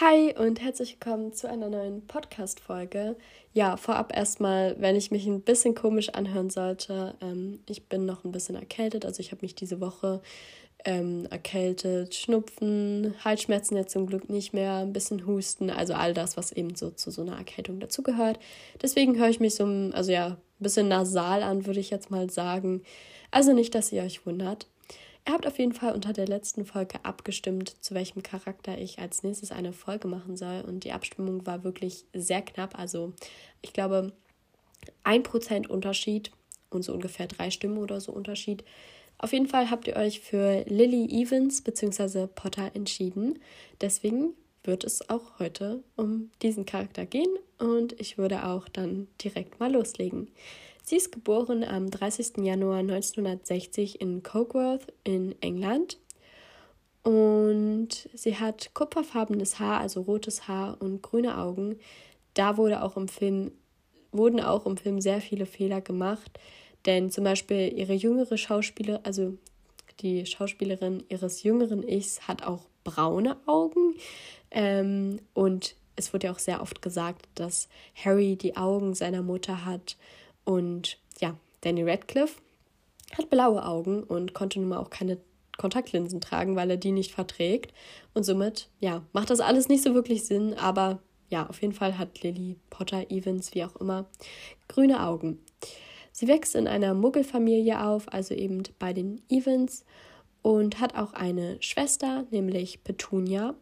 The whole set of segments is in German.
Hi und herzlich willkommen zu einer neuen Podcast-Folge. Ja, vorab erstmal, wenn ich mich ein bisschen komisch anhören sollte, ähm, ich bin noch ein bisschen erkältet. Also ich habe mich diese Woche ähm, erkältet, Schnupfen, Halsschmerzen jetzt zum Glück nicht mehr, ein bisschen Husten, also all das, was eben so zu so einer Erkältung dazugehört. Deswegen höre ich mich so, also ja, ein bisschen nasal an, würde ich jetzt mal sagen. Also nicht, dass ihr euch wundert. Ihr habt auf jeden Fall unter der letzten Folge abgestimmt, zu welchem Charakter ich als nächstes eine Folge machen soll. Und die Abstimmung war wirklich sehr knapp. Also ich glaube, ein Prozent Unterschied und so ungefähr drei Stimmen oder so Unterschied. Auf jeden Fall habt ihr euch für Lily Evans bzw. Potter entschieden. Deswegen wird es auch heute um diesen Charakter gehen und ich würde auch dann direkt mal loslegen. Sie ist geboren am 30. Januar 1960 in Cokeworth in England und sie hat kupferfarbenes Haar, also rotes Haar und grüne Augen. Da wurde auch im Film, wurden auch im Film sehr viele Fehler gemacht, denn zum Beispiel ihre jüngere Schauspielerin, also die Schauspielerin ihres jüngeren Ichs hat auch braune Augen ähm, und es wurde ja auch sehr oft gesagt, dass Harry die Augen seiner Mutter hat und ja, Danny Radcliffe hat blaue Augen und konnte nun mal auch keine Kontaktlinsen tragen, weil er die nicht verträgt. Und somit, ja, macht das alles nicht so wirklich Sinn, aber ja, auf jeden Fall hat Lily Potter Evans, wie auch immer, grüne Augen. Sie wächst in einer Muggelfamilie auf, also eben bei den Evans, und hat auch eine Schwester, nämlich Petunia.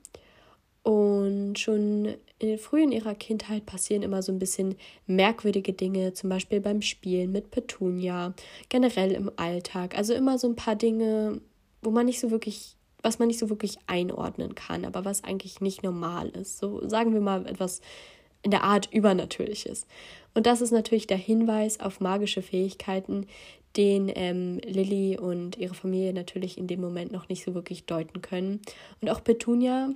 Und schon in ihrer Kindheit passieren immer so ein bisschen merkwürdige Dinge, zum Beispiel beim Spielen mit Petunia, generell im Alltag. Also immer so ein paar Dinge, wo man nicht so wirklich, was man nicht so wirklich einordnen kann, aber was eigentlich nicht normal ist. So sagen wir mal etwas in der Art übernatürliches. Und das ist natürlich der Hinweis auf magische Fähigkeiten, den ähm, Lilly und ihre Familie natürlich in dem Moment noch nicht so wirklich deuten können. Und auch Petunia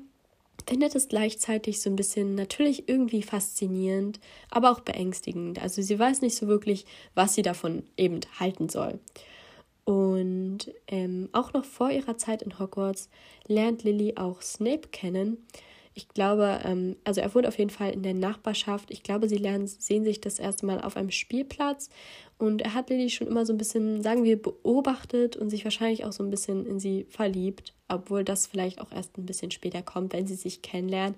findet es gleichzeitig so ein bisschen natürlich irgendwie faszinierend, aber auch beängstigend. Also sie weiß nicht so wirklich, was sie davon eben halten soll. Und ähm, auch noch vor ihrer Zeit in Hogwarts lernt Lily auch Snape kennen, ich glaube, ähm, also er wohnt auf jeden Fall in der Nachbarschaft. Ich glaube, sie lernen, sehen sich das erste Mal auf einem Spielplatz. Und er hat Lily schon immer so ein bisschen, sagen wir, beobachtet und sich wahrscheinlich auch so ein bisschen in sie verliebt, obwohl das vielleicht auch erst ein bisschen später kommt, wenn sie sich kennenlernen.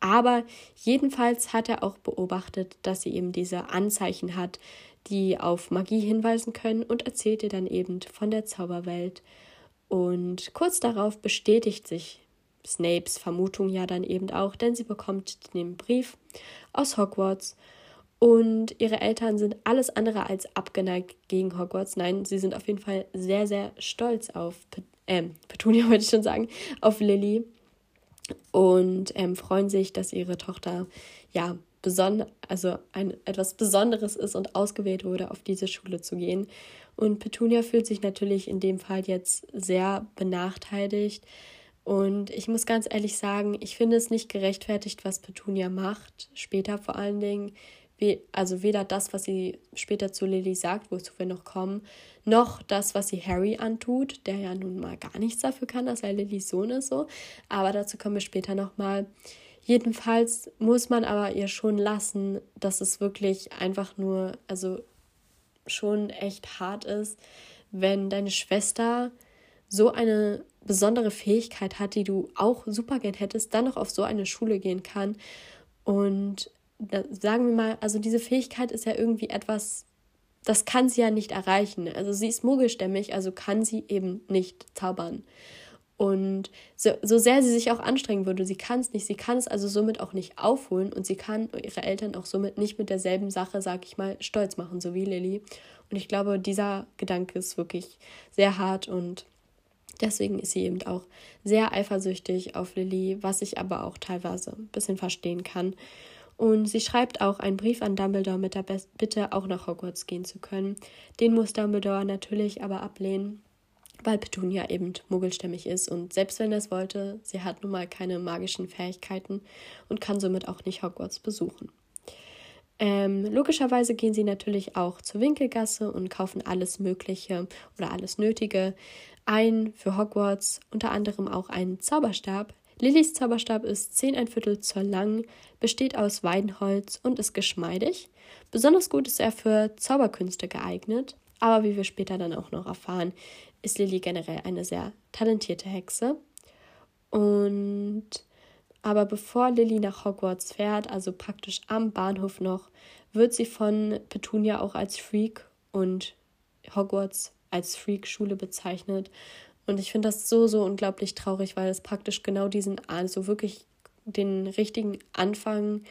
Aber jedenfalls hat er auch beobachtet, dass sie eben diese Anzeichen hat, die auf Magie hinweisen können und erzählt ihr dann eben von der Zauberwelt. Und kurz darauf bestätigt sich Snapes Vermutung ja dann eben auch, denn sie bekommt den Brief aus Hogwarts und ihre Eltern sind alles andere als abgeneigt gegen Hogwarts. Nein, sie sind auf jeden Fall sehr, sehr stolz auf Pet äh, Petunia, wollte ich schon sagen, auf Lily und ähm, freuen sich, dass ihre Tochter ja beson also ein etwas Besonderes ist und ausgewählt wurde, auf diese Schule zu gehen. Und Petunia fühlt sich natürlich in dem Fall jetzt sehr benachteiligt, und ich muss ganz ehrlich sagen, ich finde es nicht gerechtfertigt, was Petunia macht, später vor allen Dingen. Also weder das, was sie später zu Lily sagt, wozu wir noch kommen, noch das, was sie Harry antut, der ja nun mal gar nichts dafür kann, dass er Lillys Sohn ist so. Aber dazu kommen wir später nochmal. Jedenfalls muss man aber ihr schon lassen, dass es wirklich einfach nur, also schon echt hart ist, wenn deine Schwester so eine besondere Fähigkeit hat, die du auch super gern hättest, dann noch auf so eine Schule gehen kann. Und da, sagen wir mal, also diese Fähigkeit ist ja irgendwie etwas, das kann sie ja nicht erreichen. Also sie ist muggelstämmig, also kann sie eben nicht zaubern. Und so, so sehr sie sich auch anstrengen würde, sie kann es nicht. Sie kann es also somit auch nicht aufholen und sie kann ihre Eltern auch somit nicht mit derselben Sache, sag ich mal, stolz machen, so wie Lilly. Und ich glaube, dieser Gedanke ist wirklich sehr hart und Deswegen ist sie eben auch sehr eifersüchtig auf Lily, was ich aber auch teilweise ein bisschen verstehen kann. Und sie schreibt auch einen Brief an Dumbledore mit der Bitte, auch nach Hogwarts gehen zu können. Den muss Dumbledore natürlich aber ablehnen, weil Petunia eben muggelstämmig ist. Und selbst wenn er es wollte, sie hat nun mal keine magischen Fähigkeiten und kann somit auch nicht Hogwarts besuchen. Ähm, logischerweise gehen sie natürlich auch zur Winkelgasse und kaufen alles Mögliche oder alles Nötige ein für Hogwarts, unter anderem auch einen Zauberstab, Lillys Zauberstab ist 10 ein Viertel Zoll lang, besteht aus Weidenholz und ist geschmeidig. Besonders gut ist er für Zauberkünste geeignet, aber wie wir später dann auch noch erfahren, ist Lilly generell eine sehr talentierte Hexe. Und aber bevor Lilly nach Hogwarts fährt, also praktisch am Bahnhof noch, wird sie von Petunia auch als Freak und Hogwarts als Freak-Schule bezeichnet. Und ich finde das so, so unglaublich traurig, weil es praktisch genau diesen, also wirklich den richtigen Anfang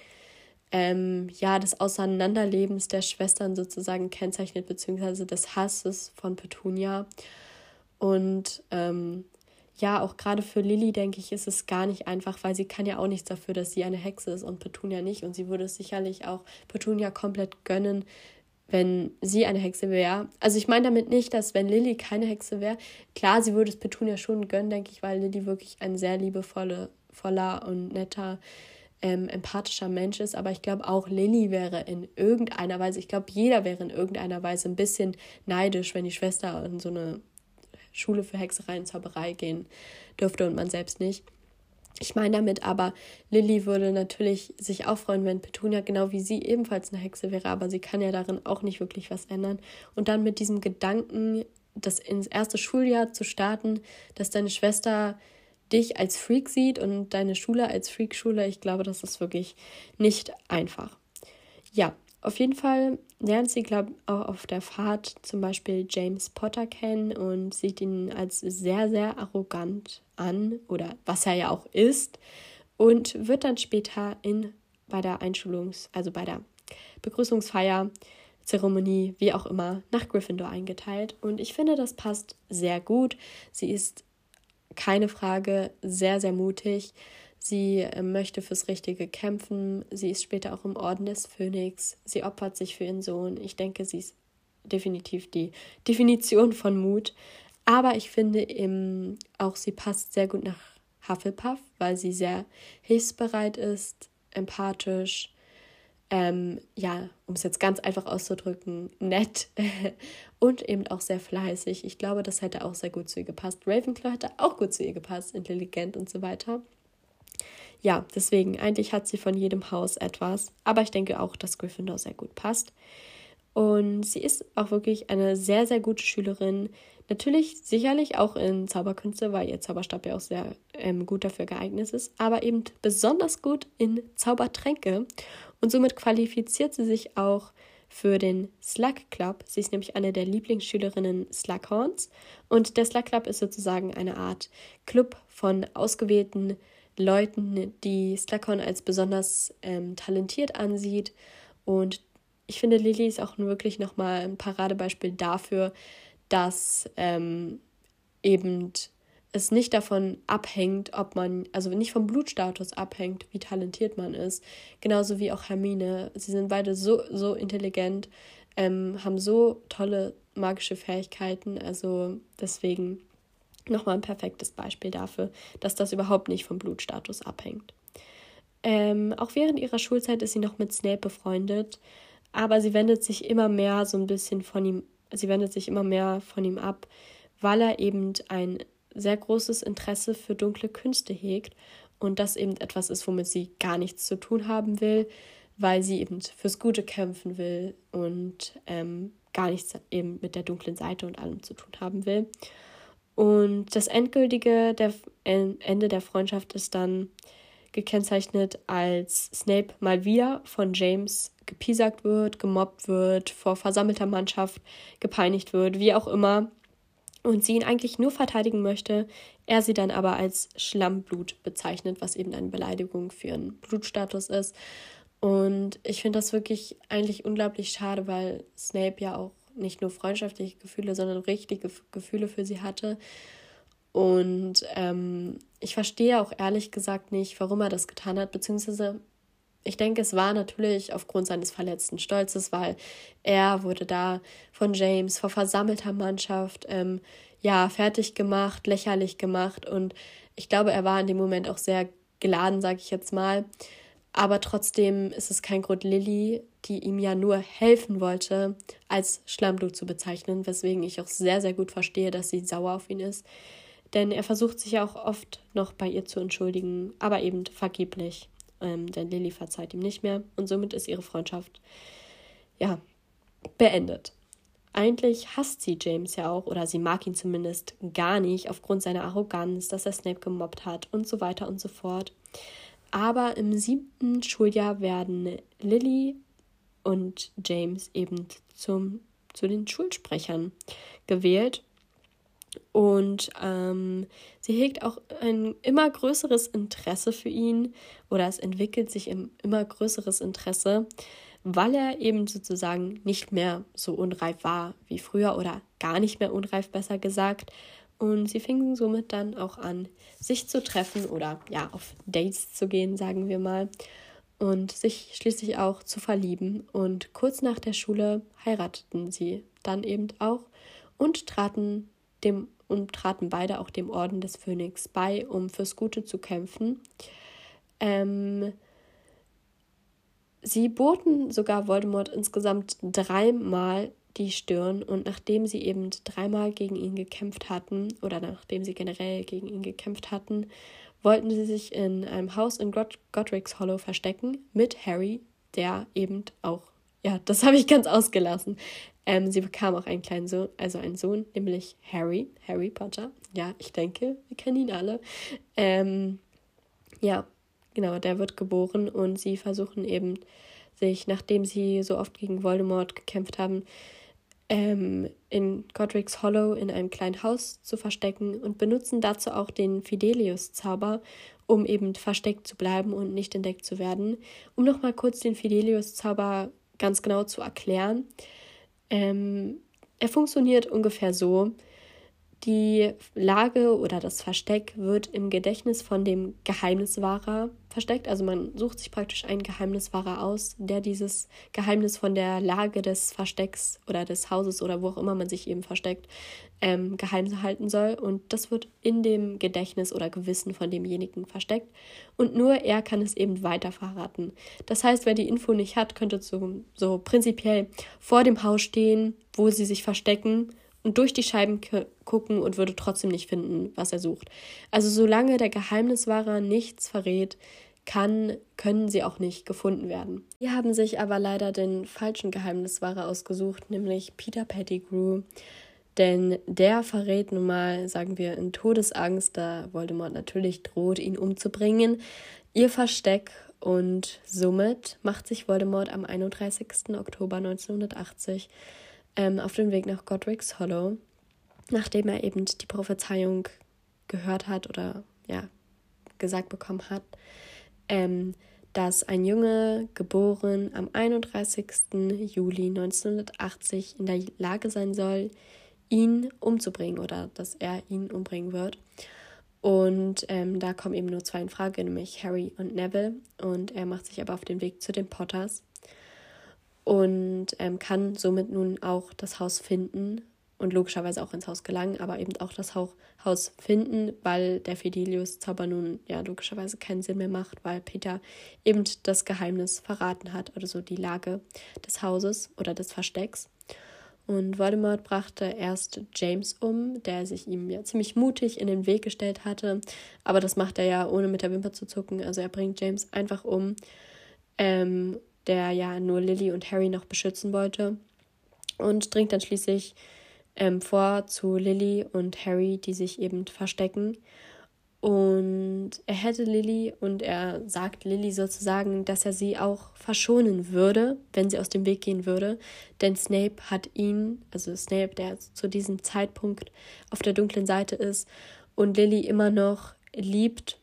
ähm, ja, des Auseinanderlebens der Schwestern sozusagen kennzeichnet, beziehungsweise des Hasses von Petunia. Und ähm, ja, auch gerade für Lilly, denke ich, ist es gar nicht einfach, weil sie kann ja auch nichts dafür, dass sie eine Hexe ist und Petunia nicht. Und sie würde es sicherlich auch Petunia komplett gönnen, wenn sie eine Hexe wäre. Also ich meine damit nicht, dass wenn Lilly keine Hexe wäre, klar, sie würde es Petunia schon gönnen, denke ich, weil Lilly wirklich ein sehr liebevoller voller und netter, ähm, empathischer Mensch ist. Aber ich glaube auch Lilly wäre in irgendeiner Weise, ich glaube jeder wäre in irgendeiner Weise ein bisschen neidisch, wenn die Schwester in so eine Schule für Hexerei und Zauberei gehen dürfte und man selbst nicht. Ich meine damit aber, Lilly würde natürlich sich auch freuen, wenn Petunia genau wie sie ebenfalls eine Hexe wäre, aber sie kann ja darin auch nicht wirklich was ändern. Und dann mit diesem Gedanken, das ins erste Schuljahr zu starten, dass deine Schwester dich als Freak sieht und deine Schule als Freakschule, ich glaube, das ist wirklich nicht einfach. Ja, auf jeden Fall lernt sie, glaube ich, auch auf der Fahrt zum Beispiel James Potter kennen und sieht ihn als sehr, sehr arrogant an oder was er ja auch ist und wird dann später in bei der Einschulungs-, also bei der Begrüßungsfeier, Zeremonie, wie auch immer, nach Gryffindor eingeteilt. Und ich finde, das passt sehr gut. Sie ist keine Frage sehr, sehr mutig. Sie äh, möchte fürs Richtige kämpfen. Sie ist später auch im Orden des Phönix. Sie opfert sich für ihren Sohn. Ich denke, sie ist definitiv die Definition von Mut. Aber ich finde eben auch, sie passt sehr gut nach Hufflepuff, weil sie sehr hilfsbereit ist, empathisch, ähm, ja, um es jetzt ganz einfach auszudrücken, nett und eben auch sehr fleißig. Ich glaube, das hätte auch sehr gut zu ihr gepasst. Ravenclaw hätte auch gut zu ihr gepasst, intelligent und so weiter ja, deswegen, eigentlich hat sie von jedem Haus etwas. Aber ich denke auch, dass Gryffindor sehr gut passt. Und sie ist auch wirklich eine sehr, sehr gute Schülerin. Natürlich sicherlich auch in Zauberkünste, weil ihr Zauberstab ja auch sehr ähm, gut dafür geeignet ist, aber eben besonders gut in Zaubertränke. Und somit qualifiziert sie sich auch für den Slug Club. Sie ist nämlich eine der Lieblingsschülerinnen Slughorns. Und der Slug Club ist sozusagen eine Art Club von ausgewählten Leuten, die Slughorn als besonders ähm, talentiert ansieht. Und ich finde, Lily ist auch wirklich nochmal ein Paradebeispiel dafür, dass ähm, eben es nicht davon abhängt, ob man, also nicht vom Blutstatus abhängt, wie talentiert man ist. Genauso wie auch Hermine. Sie sind beide so, so intelligent, ähm, haben so tolle magische Fähigkeiten. Also deswegen nochmal ein perfektes Beispiel dafür, dass das überhaupt nicht vom Blutstatus abhängt. Ähm, auch während ihrer Schulzeit ist sie noch mit Snape befreundet, aber sie wendet sich immer mehr so ein bisschen von ihm, sie wendet sich immer mehr von ihm ab, weil er eben ein sehr großes Interesse für dunkle Künste hegt und das eben etwas ist, womit sie gar nichts zu tun haben will, weil sie eben fürs Gute kämpfen will und ähm, gar nichts eben mit der dunklen Seite und allem zu tun haben will. Und das endgültige der, Ende der Freundschaft ist dann gekennzeichnet, als Snape mal wieder von James gepiesackt wird, gemobbt wird, vor versammelter Mannschaft gepeinigt wird, wie auch immer. Und sie ihn eigentlich nur verteidigen möchte, er sie dann aber als Schlammblut bezeichnet, was eben eine Beleidigung für ihren Blutstatus ist. Und ich finde das wirklich eigentlich unglaublich schade, weil Snape ja auch nicht nur freundschaftliche Gefühle, sondern richtige Gefühle für sie hatte. Und ähm, ich verstehe auch ehrlich gesagt nicht, warum er das getan hat, beziehungsweise ich denke, es war natürlich aufgrund seines verletzten Stolzes, weil er wurde da von James vor versammelter Mannschaft ähm, ja fertig gemacht, lächerlich gemacht und ich glaube, er war in dem Moment auch sehr geladen, sage ich jetzt mal. Aber trotzdem ist es kein Grund, Lilly, die ihm ja nur helfen wollte, als Schlammblut zu bezeichnen, weswegen ich auch sehr, sehr gut verstehe, dass sie sauer auf ihn ist. Denn er versucht sich ja auch oft noch bei ihr zu entschuldigen, aber eben vergeblich. Ähm, denn Lily verzeiht ihm nicht mehr und somit ist ihre Freundschaft ja beendet. Eigentlich hasst sie James ja auch, oder sie mag ihn zumindest gar nicht, aufgrund seiner Arroganz, dass er Snape gemobbt hat und so weiter und so fort. Aber im siebten Schuljahr werden Lily und James eben zum, zu den Schulsprechern gewählt. Und ähm, sie hegt auch ein immer größeres Interesse für ihn oder es entwickelt sich ein immer größeres Interesse, weil er eben sozusagen nicht mehr so unreif war wie früher oder gar nicht mehr unreif, besser gesagt. Und sie fingen somit dann auch an, sich zu treffen oder ja, auf Dates zu gehen, sagen wir mal und sich schließlich auch zu verlieben. Und kurz nach der Schule heirateten sie dann eben auch und traten dem und traten beide auch dem Orden des Phönix bei, um fürs Gute zu kämpfen. Ähm, sie boten sogar Voldemort insgesamt dreimal die Stirn und nachdem sie eben dreimal gegen ihn gekämpft hatten oder nachdem sie generell gegen ihn gekämpft hatten, wollten sie sich in einem Haus in God Godric's Hollow verstecken mit Harry, der eben auch, ja, das habe ich ganz ausgelassen. Ähm, sie bekam auch einen kleinen Sohn, also einen Sohn, nämlich Harry, Harry Potter. Ja, ich denke, wir kennen ihn alle. Ähm, ja, genau, der wird geboren und sie versuchen eben sich, nachdem sie so oft gegen Voldemort gekämpft haben, ähm, in Godric's Hollow in einem kleinen Haus zu verstecken und benutzen dazu auch den Fidelius-Zauber, um eben versteckt zu bleiben und nicht entdeckt zu werden. Um nochmal kurz den Fidelius-Zauber ganz genau zu erklären. Ähm, er funktioniert ungefähr so, die Lage oder das Versteck wird im Gedächtnis von dem Geheimniswahrer versteckt. Also man sucht sich praktisch einen Geheimniswahrer aus, der dieses Geheimnis von der Lage des Verstecks oder des Hauses oder wo auch immer man sich eben versteckt, ähm, geheim halten soll. Und das wird in dem Gedächtnis oder Gewissen von demjenigen versteckt. Und nur er kann es eben weiter verraten. Das heißt, wer die Info nicht hat, könnte so, so prinzipiell vor dem Haus stehen, wo sie sich verstecken und durch die Scheiben gucken und würde trotzdem nicht finden, was er sucht. Also solange der Geheimniswahrer nichts verrät, kann, können sie auch nicht gefunden werden. Die haben sich aber leider den falschen Geheimniswahrer ausgesucht, nämlich Peter Pettigrew. Denn der verrät nun mal, sagen wir, in Todesangst, da Voldemort natürlich droht, ihn umzubringen, ihr Versteck und somit macht sich Voldemort am 31. Oktober 1980 ähm, auf den Weg nach Godric's Hollow, nachdem er eben die Prophezeiung gehört hat oder ja, gesagt bekommen hat, ähm, dass ein Junge, geboren am 31. Juli 1980, in der Lage sein soll, ihn umzubringen oder dass er ihn umbringen wird. Und ähm, da kommen eben nur zwei in Frage, nämlich Harry und Neville. Und er macht sich aber auf den Weg zu den Potters und ähm, kann somit nun auch das Haus finden und logischerweise auch ins Haus gelangen, aber eben auch das Haus finden, weil der Fidelius-Zauber nun ja logischerweise keinen Sinn mehr macht, weil Peter eben das Geheimnis verraten hat, oder so die Lage des Hauses oder des Verstecks. Und Voldemort brachte erst James um, der sich ihm ja ziemlich mutig in den Weg gestellt hatte. Aber das macht er ja ohne mit der Wimper zu zucken. Also er bringt James einfach um. Ähm, der ja nur Lily und Harry noch beschützen wollte. Und dringt dann schließlich ähm, vor zu Lily und Harry, die sich eben verstecken. Und er hätte Lily und er sagt Lily sozusagen, dass er sie auch verschonen würde, wenn sie aus dem Weg gehen würde. Denn Snape hat ihn, also Snape, der zu diesem Zeitpunkt auf der dunklen Seite ist und Lily immer noch liebt,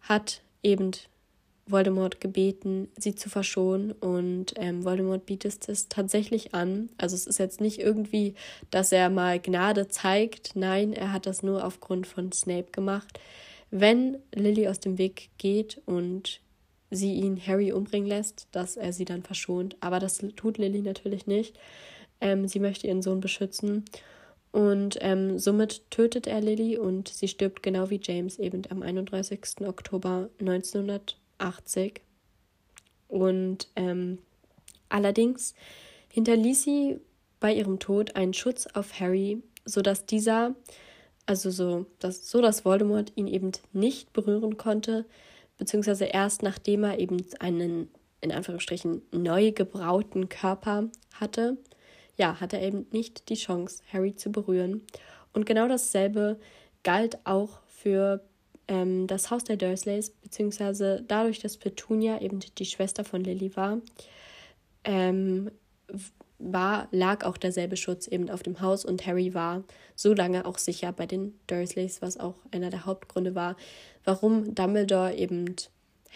hat eben Voldemort gebeten, sie zu verschonen und ähm, Voldemort bietet es tatsächlich an. Also es ist jetzt nicht irgendwie, dass er mal Gnade zeigt. Nein, er hat das nur aufgrund von Snape gemacht. Wenn Lily aus dem Weg geht und sie ihn Harry umbringen lässt, dass er sie dann verschont. Aber das tut Lily natürlich nicht. Ähm, sie möchte ihren Sohn beschützen. Und ähm, somit tötet er Lily und sie stirbt genau wie James eben am 31. Oktober 1900. 80. Und ähm, allerdings hinterließ sie bei ihrem Tod einen Schutz auf Harry, sodass dieser also so, dass, so, dass Voldemort ihn eben nicht berühren konnte, beziehungsweise erst nachdem er eben einen, in Anführungsstrichen, neu gebrauten Körper hatte, ja, hatte er eben nicht die Chance, Harry zu berühren. Und genau dasselbe galt auch für ähm, das Haus der Dursleys, beziehungsweise dadurch, dass Petunia eben die Schwester von Lily war, ähm, war, lag auch derselbe Schutz eben auf dem Haus und Harry war so lange auch sicher bei den Dursleys, was auch einer der Hauptgründe war, warum Dumbledore eben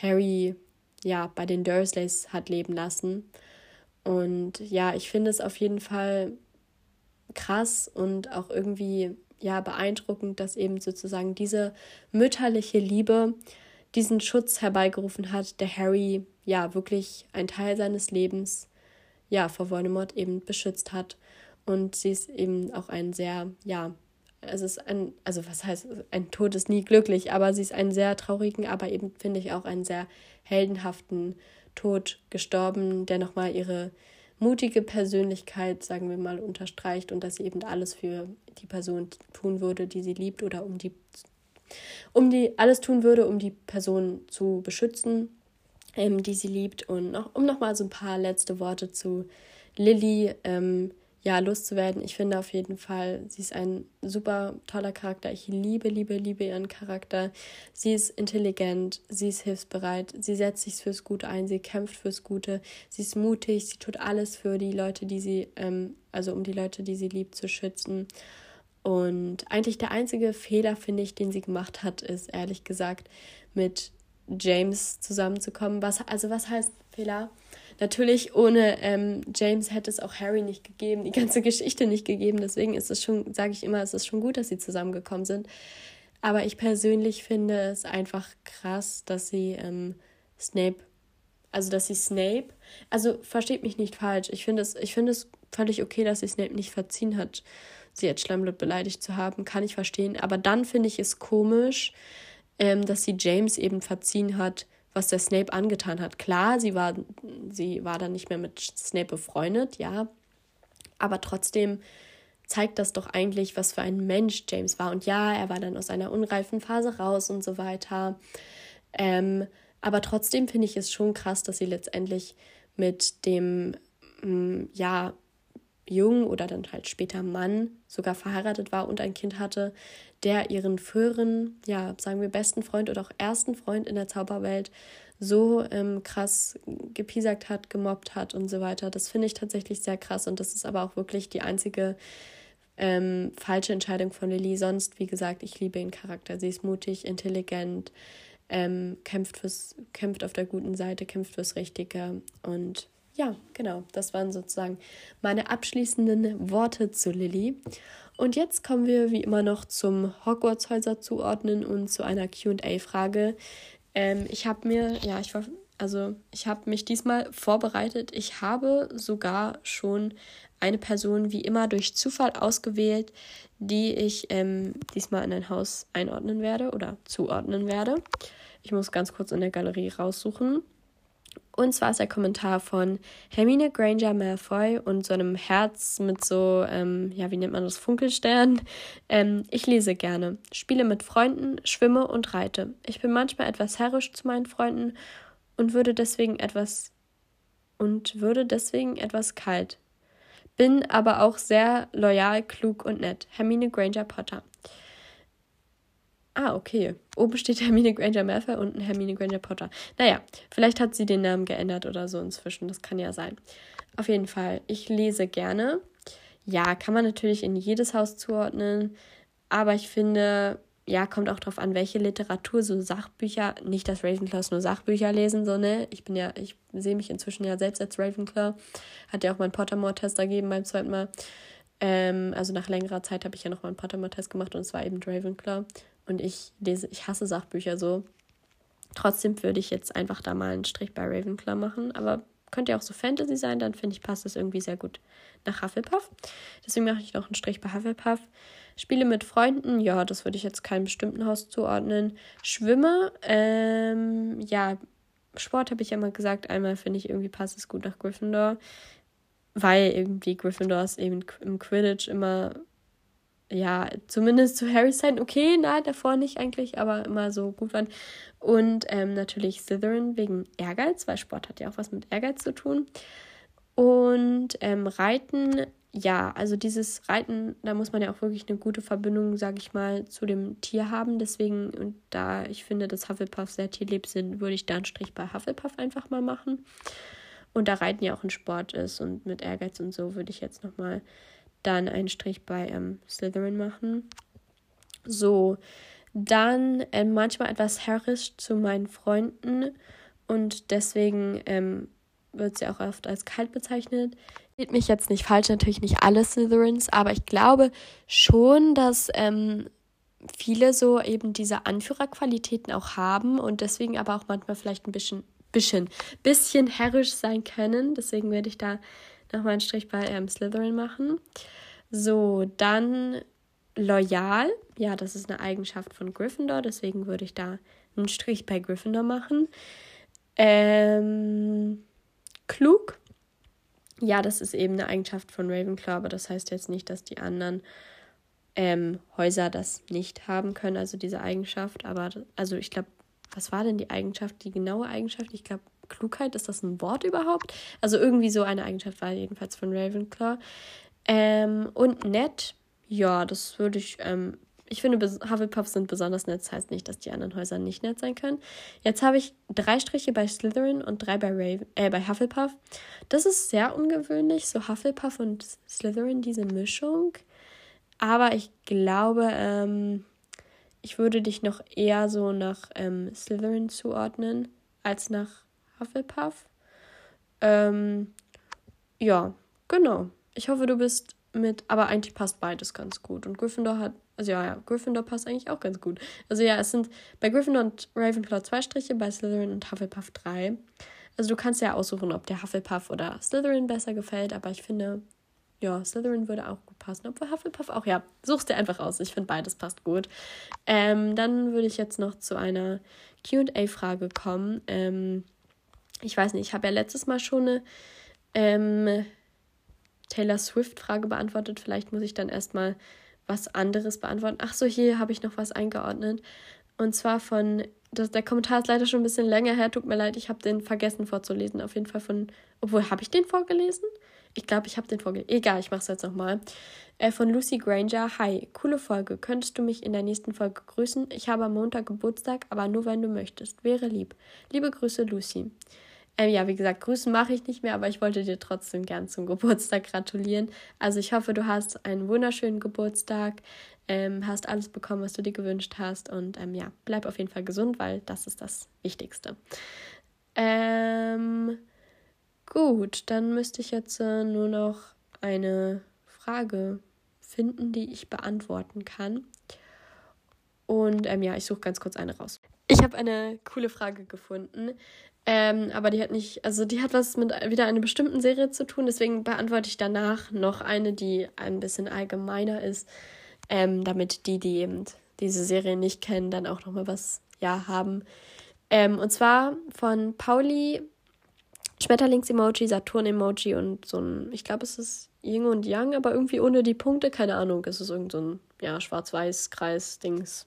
Harry ja bei den Dursleys hat leben lassen. Und ja, ich finde es auf jeden Fall krass und auch irgendwie ja beeindruckend, dass eben sozusagen diese mütterliche Liebe diesen Schutz herbeigerufen hat, der Harry ja wirklich ein Teil seines Lebens ja vor Voldemort eben beschützt hat. Und sie ist eben auch ein sehr ja es ist ein also was heißt ein Tod ist nie glücklich, aber sie ist einen sehr traurigen, aber eben finde ich auch einen sehr heldenhaften Tod gestorben, der nochmal ihre mutige Persönlichkeit, sagen wir mal, unterstreicht und dass sie eben alles für die Person tun würde, die sie liebt oder um die um die alles tun würde, um die Person zu beschützen, ähm, die sie liebt. Und noch um noch mal so ein paar letzte Worte zu Lilly ähm, ja, loszuwerden. Ich finde auf jeden Fall, sie ist ein super toller Charakter. Ich liebe, liebe, liebe ihren Charakter. Sie ist intelligent, sie ist hilfsbereit, sie setzt sich fürs Gute ein, sie kämpft fürs Gute, sie ist mutig, sie tut alles für die Leute, die sie, ähm, also um die Leute, die sie liebt, zu schützen. Und eigentlich der einzige Fehler, finde ich, den sie gemacht hat, ist ehrlich gesagt, mit James zusammenzukommen. Was, also was heißt Fehler? Natürlich, ohne ähm, James hätte es auch Harry nicht gegeben, die ganze Geschichte nicht gegeben. Deswegen ist es schon, sage ich immer, es ist schon gut, dass sie zusammengekommen sind. Aber ich persönlich finde es einfach krass, dass sie ähm, Snape, also dass sie Snape, also versteht mich nicht falsch. Ich finde es, ich es völlig okay, dass sie Snape nicht verziehen hat, sie als Schlammblut beleidigt zu haben, kann ich verstehen. Aber dann finde ich es komisch, ähm, dass sie James eben verziehen hat, was der Snape angetan hat. Klar, sie war, sie war dann nicht mehr mit Snape befreundet, ja, aber trotzdem zeigt das doch eigentlich, was für ein Mensch James war. Und ja, er war dann aus einer unreifen Phase raus und so weiter. Ähm, aber trotzdem finde ich es schon krass, dass sie letztendlich mit dem, mm, ja, Jungen oder dann halt später Mann sogar verheiratet war und ein Kind hatte, der ihren früheren, ja, sagen wir besten Freund oder auch ersten Freund in der Zauberwelt so ähm, krass gepiesackt hat, gemobbt hat und so weiter. Das finde ich tatsächlich sehr krass und das ist aber auch wirklich die einzige ähm, falsche Entscheidung von Lily. Sonst, wie gesagt, ich liebe ihren Charakter. Sie ist mutig, intelligent, ähm, kämpft, fürs, kämpft auf der guten Seite, kämpft fürs Richtige und ja, genau, das waren sozusagen meine abschließenden Worte zu Lilly. Und jetzt kommen wir wie immer noch zum Hogwarts-Häuser zuordnen und zu einer QA-Frage. Ähm, ich habe mir, ja, ich war, also ich habe mich diesmal vorbereitet. Ich habe sogar schon eine Person wie immer durch Zufall ausgewählt, die ich ähm, diesmal in ein Haus einordnen werde oder zuordnen werde. Ich muss ganz kurz in der Galerie raussuchen. Und zwar ist der Kommentar von Hermine Granger Malfoy und so einem Herz mit so, ähm, ja, wie nennt man das, Funkelstern. Ähm, ich lese gerne, spiele mit Freunden, schwimme und reite. Ich bin manchmal etwas herrisch zu meinen Freunden und würde deswegen etwas und würde deswegen etwas kalt. Bin aber auch sehr loyal, klug und nett. Hermine Granger Potter. Ah, okay. Oben steht Hermine Granger Malfoy, unten Hermine Granger Potter. Naja, vielleicht hat sie den Namen geändert oder so inzwischen. Das kann ja sein. Auf jeden Fall, ich lese gerne. Ja, kann man natürlich in jedes Haus zuordnen. Aber ich finde, ja, kommt auch darauf an, welche Literatur, so Sachbücher, nicht, dass Ravenclaws nur Sachbücher lesen, so, ne? Ich bin ja, ich sehe mich inzwischen ja selbst als Ravenclaw. Hat ja auch meinen Pottermore-Test gegeben beim zweiten Mal. Ähm, also nach längerer Zeit habe ich ja noch mal einen Pottermore-Test gemacht und es war eben Ravenclaw. Und ich lese, ich hasse Sachbücher so. Trotzdem würde ich jetzt einfach da mal einen Strich bei Ravenclaw machen. Aber könnte ja auch so Fantasy sein, dann finde ich, passt das irgendwie sehr gut nach Hufflepuff. Deswegen mache ich noch einen Strich bei Hufflepuff. Spiele mit Freunden, ja, das würde ich jetzt keinem bestimmten Haus zuordnen. Schwimme, ähm, ja, Sport habe ich ja mal gesagt. Einmal finde ich irgendwie passt es gut nach Gryffindor, weil irgendwie Gryffindors eben im Quidditch immer ja, zumindest zu Harry sein, okay, nein, davor nicht eigentlich, aber immer so gut waren. Und ähm, natürlich Slytherin wegen Ehrgeiz, weil Sport hat ja auch was mit Ehrgeiz zu tun. Und ähm, Reiten, ja, also dieses Reiten, da muss man ja auch wirklich eine gute Verbindung, sage ich mal, zu dem Tier haben. Deswegen, und da ich finde, dass Hufflepuff sehr tierlieb sind, würde ich da einen Strich bei Hufflepuff einfach mal machen. Und da Reiten ja auch ein Sport ist und mit Ehrgeiz und so, würde ich jetzt nochmal dann einen Strich bei ähm, Slytherin machen. So, dann äh, manchmal etwas herrisch zu meinen Freunden und deswegen ähm, wird sie auch oft als kalt bezeichnet. Geht mich jetzt nicht falsch, natürlich nicht alle Slytherins, aber ich glaube schon, dass ähm, viele so eben diese Anführerqualitäten auch haben und deswegen aber auch manchmal vielleicht ein bisschen, bisschen, bisschen herrisch sein können. Deswegen werde ich da nochmal einen Strich bei ähm, Slytherin machen. So, dann loyal. Ja, das ist eine Eigenschaft von Gryffindor, deswegen würde ich da einen Strich bei Gryffindor machen. Ähm, klug. Ja, das ist eben eine Eigenschaft von Ravenclaw, aber das heißt jetzt nicht, dass die anderen ähm, Häuser das nicht haben können, also diese Eigenschaft. Aber also ich glaube, was war denn die Eigenschaft, die genaue Eigenschaft? Ich glaube, Klugheit, ist das ein Wort überhaupt? Also irgendwie so eine Eigenschaft war jedenfalls von Ravenclaw. Ähm, und nett, ja, das würde ich, ähm, ich finde, Hufflepuffs sind besonders nett. Das heißt nicht, dass die anderen Häuser nicht nett sein können. Jetzt habe ich drei Striche bei Slytherin und drei bei, Raven, äh, bei Hufflepuff. Das ist sehr ungewöhnlich, so Hufflepuff und Slytherin, diese Mischung. Aber ich glaube, ähm, ich würde dich noch eher so nach ähm, Slytherin zuordnen als nach Hufflepuff. Ähm, ja, genau. Ich hoffe, du bist mit, aber eigentlich passt beides ganz gut. Und Gryffindor hat, also ja, ja, Gryffindor passt eigentlich auch ganz gut. Also ja, es sind bei Gryffindor und Ravenclaw zwei Striche, bei Slytherin und Hufflepuff drei. Also du kannst ja aussuchen, ob der Hufflepuff oder Slytherin besser gefällt, aber ich finde, ja, Slytherin würde auch gut passen. Obwohl Hufflepuff auch, ja, suchst dir einfach aus. Ich finde beides passt gut. Ähm, dann würde ich jetzt noch zu einer QA-Frage kommen. Ähm, ich weiß nicht, ich habe ja letztes Mal schon eine ähm, Taylor Swift-Frage beantwortet. Vielleicht muss ich dann erstmal was anderes beantworten. Ach so, hier habe ich noch was eingeordnet. Und zwar von, das, der Kommentar ist leider schon ein bisschen länger her, tut mir leid, ich habe den vergessen vorzulesen. Auf jeden Fall von, obwohl, habe ich den vorgelesen? Ich glaube, ich habe den vorgelesen. Egal, ich mache es jetzt nochmal. Äh, von Lucy Granger. Hi, coole Folge. Könntest du mich in der nächsten Folge grüßen? Ich habe am Montag Geburtstag, aber nur wenn du möchtest. Wäre lieb. Liebe Grüße, Lucy. Ähm, ja, wie gesagt, Grüßen mache ich nicht mehr, aber ich wollte dir trotzdem gern zum Geburtstag gratulieren. Also ich hoffe, du hast einen wunderschönen Geburtstag, ähm, hast alles bekommen, was du dir gewünscht hast und ähm, ja, bleib auf jeden Fall gesund, weil das ist das Wichtigste. Ähm, gut, dann müsste ich jetzt äh, nur noch eine Frage finden, die ich beantworten kann. Und ähm, ja, ich suche ganz kurz eine raus. Ich habe eine coole Frage gefunden. Ähm, aber die hat nicht, also die hat was mit wieder einer bestimmten Serie zu tun, deswegen beantworte ich danach noch eine, die ein bisschen allgemeiner ist, ähm, damit die, die eben diese Serie nicht kennen, dann auch nochmal was ja haben. Ähm, und zwar von Pauli Schmetterlings-Emoji, Saturn-Emoji und so ein, ich glaube, es ist Yin und Yang, aber irgendwie ohne die Punkte, keine Ahnung, es ist irgend so ein, ja, Schwarz-Weiß-Kreis-Dings.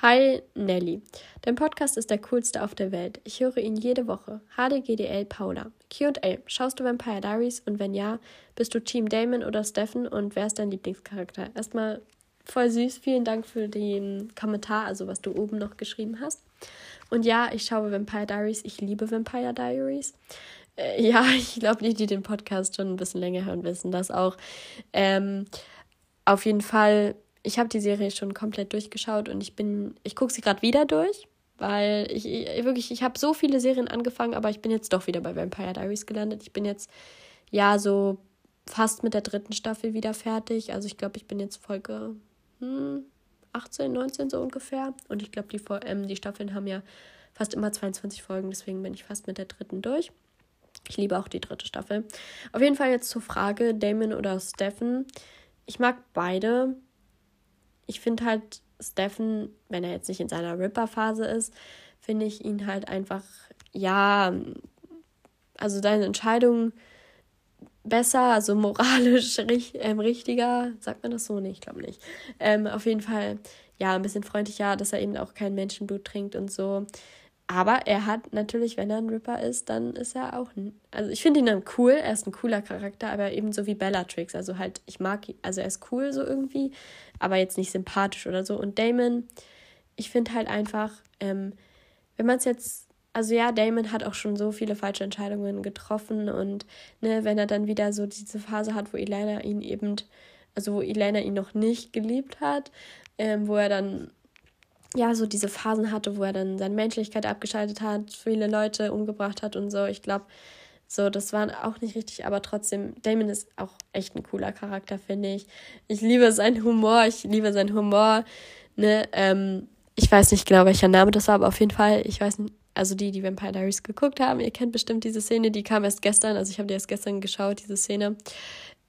Hi, Nelly. Dein Podcast ist der coolste auf der Welt. Ich höre ihn jede Woche. HDGDL Paula. Q&A. Schaust du Vampire Diaries? Und wenn ja, bist du Team Damon oder Stefan? Und wer ist dein Lieblingscharakter? Erstmal voll süß. Vielen Dank für den Kommentar, also was du oben noch geschrieben hast. Und ja, ich schaue Vampire Diaries. Ich liebe Vampire Diaries. Äh, ja, ich glaube, die, die den Podcast schon ein bisschen länger hören, wissen das auch. Ähm, auf jeden Fall, ich habe die Serie schon komplett durchgeschaut und ich bin, ich gucke sie gerade wieder durch, weil ich, ich wirklich, ich habe so viele Serien angefangen, aber ich bin jetzt doch wieder bei Vampire Diaries gelandet. Ich bin jetzt, ja, so fast mit der dritten Staffel wieder fertig. Also ich glaube, ich bin jetzt Folge hm, 18, 19 so ungefähr. Und ich glaube, die, ähm, die Staffeln haben ja fast immer 22 Folgen, deswegen bin ich fast mit der dritten durch. Ich liebe auch die dritte Staffel. Auf jeden Fall jetzt zur Frage, Damon oder Stephen. Ich mag beide. Ich finde halt Stephen, wenn er jetzt nicht in seiner Ripper-Phase ist, finde ich ihn halt einfach, ja, also deine Entscheidungen besser, also moralisch richt, ähm, richtiger. Sagt man das so? Nee, ich glaube nicht. Ähm, auf jeden Fall, ja, ein bisschen freundlicher, dass er eben auch kein Menschenblut trinkt und so. Aber er hat natürlich, wenn er ein Ripper ist, dann ist er auch ein. Also ich finde ihn dann cool, er ist ein cooler Charakter, aber ebenso wie Bellatrix. Also halt, ich mag ihn, also er ist cool so irgendwie, aber jetzt nicht sympathisch oder so. Und Damon, ich finde halt einfach, ähm, wenn man es jetzt also ja, Damon hat auch schon so viele falsche Entscheidungen getroffen und ne, wenn er dann wieder so diese Phase hat, wo Elena ihn eben, also wo Elena ihn noch nicht geliebt hat, ähm, wo er dann ja so diese Phasen hatte, wo er dann seine Menschlichkeit abgeschaltet hat, viele Leute umgebracht hat und so. Ich glaube, so, das war auch nicht richtig, aber trotzdem, Damon ist auch echt ein cooler Charakter, finde ich. Ich liebe seinen Humor, ich liebe seinen Humor, ne, ähm, ich weiß nicht genau, welcher Name das war, aber auf jeden Fall, ich weiß nicht, also die, die Vampire Diaries geguckt haben, ihr kennt bestimmt diese Szene, die kam erst gestern, also ich habe die erst gestern geschaut, diese Szene.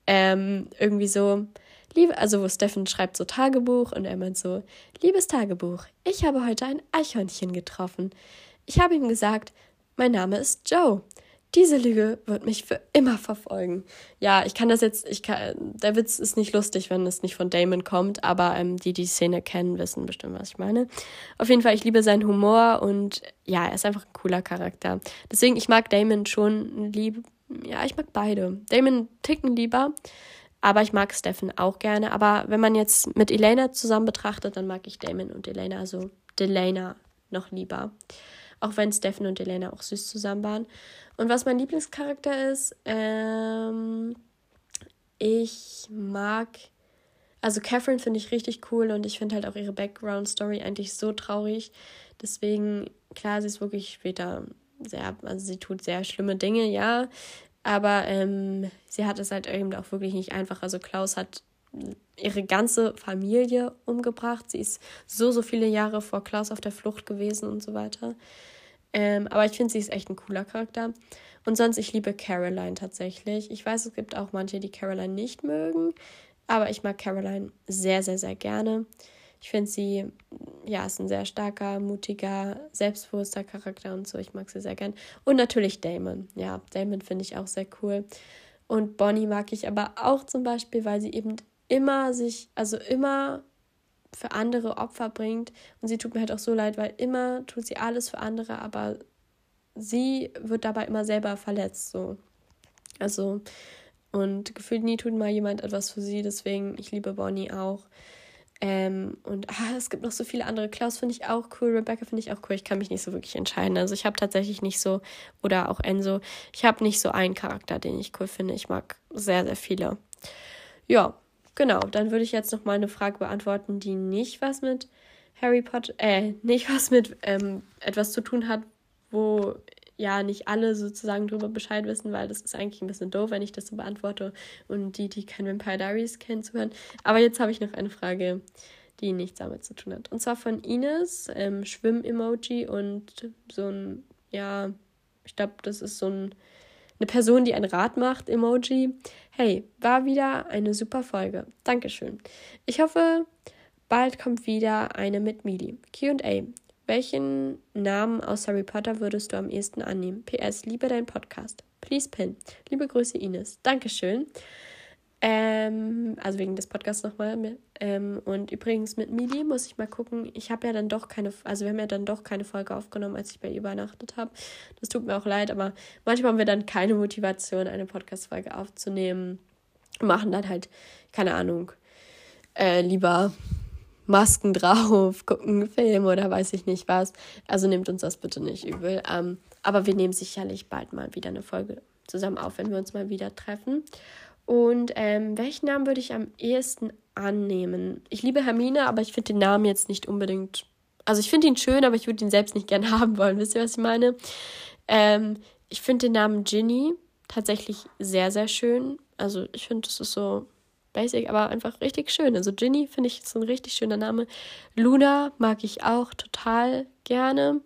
Ähm, irgendwie so, liebe, also wo Steffen schreibt so Tagebuch und er meint so, liebes Tagebuch, ich habe heute ein Eichhörnchen getroffen. Ich habe ihm gesagt, mein Name ist Joe. Diese Lüge wird mich für immer verfolgen. Ja, ich kann das jetzt, ich kann, der Witz ist nicht lustig, wenn es nicht von Damon kommt, aber ähm, die, die Szene kennen, wissen bestimmt, was ich meine. Auf jeden Fall, ich liebe seinen Humor und ja, er ist einfach ein cooler Charakter. Deswegen, ich mag Damon schon lieb, ja, ich mag beide. Damon ticken lieber, aber ich mag Stefan auch gerne. Aber wenn man jetzt mit Elena zusammen betrachtet, dann mag ich Damon und Elena, also Delena noch lieber. Auch wenn Stefan und Elena auch süß zusammen waren. Und was mein Lieblingscharakter ist, ähm, ich mag, also Catherine finde ich richtig cool und ich finde halt auch ihre Background-Story eigentlich so traurig. Deswegen, klar, sie ist wirklich später sehr, also sie tut sehr schlimme Dinge, ja. Aber ähm, sie hat es halt eben auch wirklich nicht einfach. Also Klaus hat ihre ganze Familie umgebracht. Sie ist so, so viele Jahre vor Klaus auf der Flucht gewesen und so weiter. Ähm, aber ich finde, sie ist echt ein cooler Charakter. Und sonst, ich liebe Caroline tatsächlich. Ich weiß, es gibt auch manche, die Caroline nicht mögen. Aber ich mag Caroline sehr, sehr, sehr gerne. Ich finde sie, ja, ist ein sehr starker, mutiger, selbstbewusster Charakter und so. Ich mag sie sehr gern. Und natürlich Damon. Ja, Damon finde ich auch sehr cool. Und Bonnie mag ich aber auch zum Beispiel, weil sie eben immer sich, also immer für andere Opfer bringt. Und sie tut mir halt auch so leid, weil immer tut sie alles für andere, aber sie wird dabei immer selber verletzt. So. Also, und gefühlt nie tut mal jemand etwas für sie, deswegen, ich liebe Bonnie auch. Ähm, und ah, es gibt noch so viele andere. Klaus finde ich auch cool, Rebecca finde ich auch cool. Ich kann mich nicht so wirklich entscheiden. Also ich habe tatsächlich nicht so, oder auch Enzo, ich habe nicht so einen Charakter, den ich cool finde. Ich mag sehr, sehr viele. Ja, Genau, dann würde ich jetzt noch mal eine Frage beantworten, die nicht was mit Harry Potter, äh, nicht was mit ähm, etwas zu tun hat, wo ja nicht alle sozusagen drüber Bescheid wissen, weil das ist eigentlich ein bisschen doof, wenn ich das so beantworte und die, die kein Vampire Diaries kennen, zuhören. Aber jetzt habe ich noch eine Frage, die nichts damit zu tun hat. Und zwar von Ines, ähm, Schwimm-Emoji und so ein, ja, ich glaube, das ist so ein eine Person, die ein Rad macht, Emoji. Hey, war wieder eine super Folge. Dankeschön. Ich hoffe, bald kommt wieder eine mit Mili. QA. Welchen Namen aus Harry Potter würdest du am ehesten annehmen? PS, liebe dein Podcast. Please pin. Liebe Grüße, Ines. Dankeschön. Ähm, also wegen des Podcasts nochmal. Ähm, und übrigens mit Mili muss ich mal gucken. Ich habe ja dann doch keine, also wir haben ja dann doch keine Folge aufgenommen, als ich bei ihr übernachtet habe. Das tut mir auch leid, aber manchmal haben wir dann keine Motivation, eine Podcast-Folge aufzunehmen. Machen dann halt, keine Ahnung, äh, lieber Masken drauf, gucken Film oder weiß ich nicht was. Also nehmt uns das bitte nicht übel. Ähm, aber wir nehmen sicherlich bald mal wieder eine Folge zusammen auf, wenn wir uns mal wieder treffen. Und ähm, welchen Namen würde ich am ehesten annehmen? Ich liebe Hermine, aber ich finde den Namen jetzt nicht unbedingt. Also ich finde ihn schön, aber ich würde ihn selbst nicht gerne haben wollen. Wisst ihr, was ich meine? Ähm, ich finde den Namen Ginny tatsächlich sehr, sehr schön. Also ich finde, das ist so basic, aber einfach richtig schön. Also Ginny finde ich ist ein richtig schöner Name. Luna mag ich auch total gerne.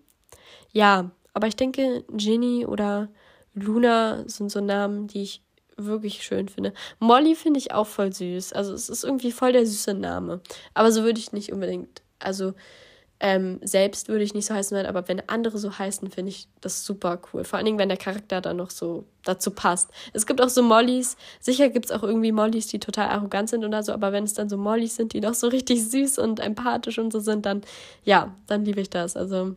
Ja, aber ich denke, Ginny oder Luna sind so Namen, die ich wirklich schön finde. Molly finde ich auch voll süß. Also es ist irgendwie voll der süße Name. Aber so würde ich nicht unbedingt. Also Ähm, selbst würde ich nicht so heißen wollen, aber wenn andere so heißen, finde ich das super cool. Vor allen Dingen, wenn der Charakter dann noch so dazu passt. Es gibt auch so Mollys, sicher gibt es auch irgendwie Mollys, die total arrogant sind oder so, aber wenn es dann so Mollys sind, die noch so richtig süß und empathisch und so sind, dann ja, dann liebe ich das. Also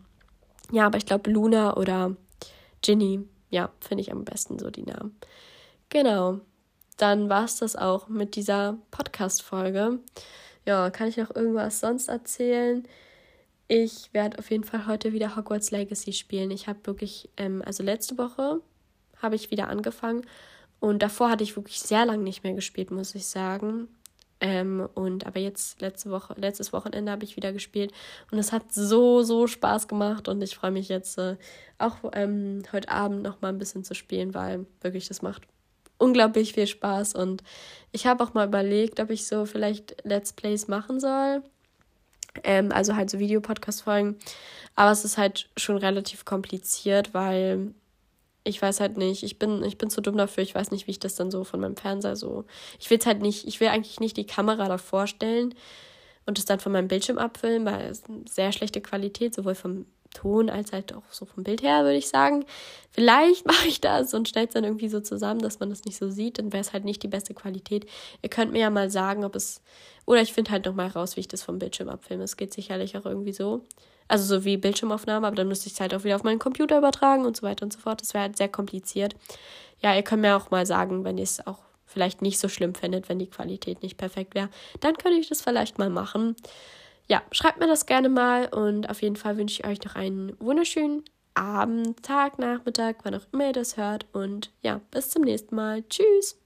ja, aber ich glaube Luna oder Ginny, ja, finde ich am besten so die Namen. Genau. Dann war es das auch mit dieser Podcast-Folge. Ja, kann ich noch irgendwas sonst erzählen? Ich werde auf jeden Fall heute wieder Hogwarts Legacy spielen. Ich habe wirklich, ähm, also letzte Woche habe ich wieder angefangen und davor hatte ich wirklich sehr lange nicht mehr gespielt, muss ich sagen. Ähm, und aber jetzt letzte Woche, letztes Wochenende habe ich wieder gespielt und es hat so, so Spaß gemacht und ich freue mich jetzt äh, auch ähm, heute Abend noch mal ein bisschen zu spielen, weil wirklich das macht unglaublich viel Spaß und ich habe auch mal überlegt, ob ich so vielleicht Let's Plays machen soll ähm, also halt so Videopodcast-Folgen. Aber es ist halt schon relativ kompliziert, weil ich weiß halt nicht, ich bin, ich bin zu dumm dafür, ich weiß nicht, wie ich das dann so von meinem Fernseher so. Ich will es halt nicht, ich will eigentlich nicht die Kamera davor stellen und es dann von meinem Bildschirm abfilmen, weil es eine sehr schlechte Qualität, sowohl vom Ton als halt auch so vom Bild her, würde ich sagen. Vielleicht mache ich das und stelle es dann irgendwie so zusammen, dass man das nicht so sieht, dann wäre es halt nicht die beste Qualität. Ihr könnt mir ja mal sagen, ob es. Oder ich finde halt nochmal raus, wie ich das vom Bildschirm abfilme. Es geht sicherlich auch irgendwie so. Also so wie Bildschirmaufnahme, aber dann müsste ich es halt auch wieder auf meinen Computer übertragen und so weiter und so fort. Das wäre halt sehr kompliziert. Ja, ihr könnt mir auch mal sagen, wenn ihr es auch vielleicht nicht so schlimm findet, wenn die Qualität nicht perfekt wäre. Dann könnte ich das vielleicht mal machen ja, schreibt mir das gerne mal und auf jeden Fall wünsche ich euch noch einen wunderschönen Abend, Tag, Nachmittag, wann auch immer ihr das hört. Und ja, bis zum nächsten Mal. Tschüss.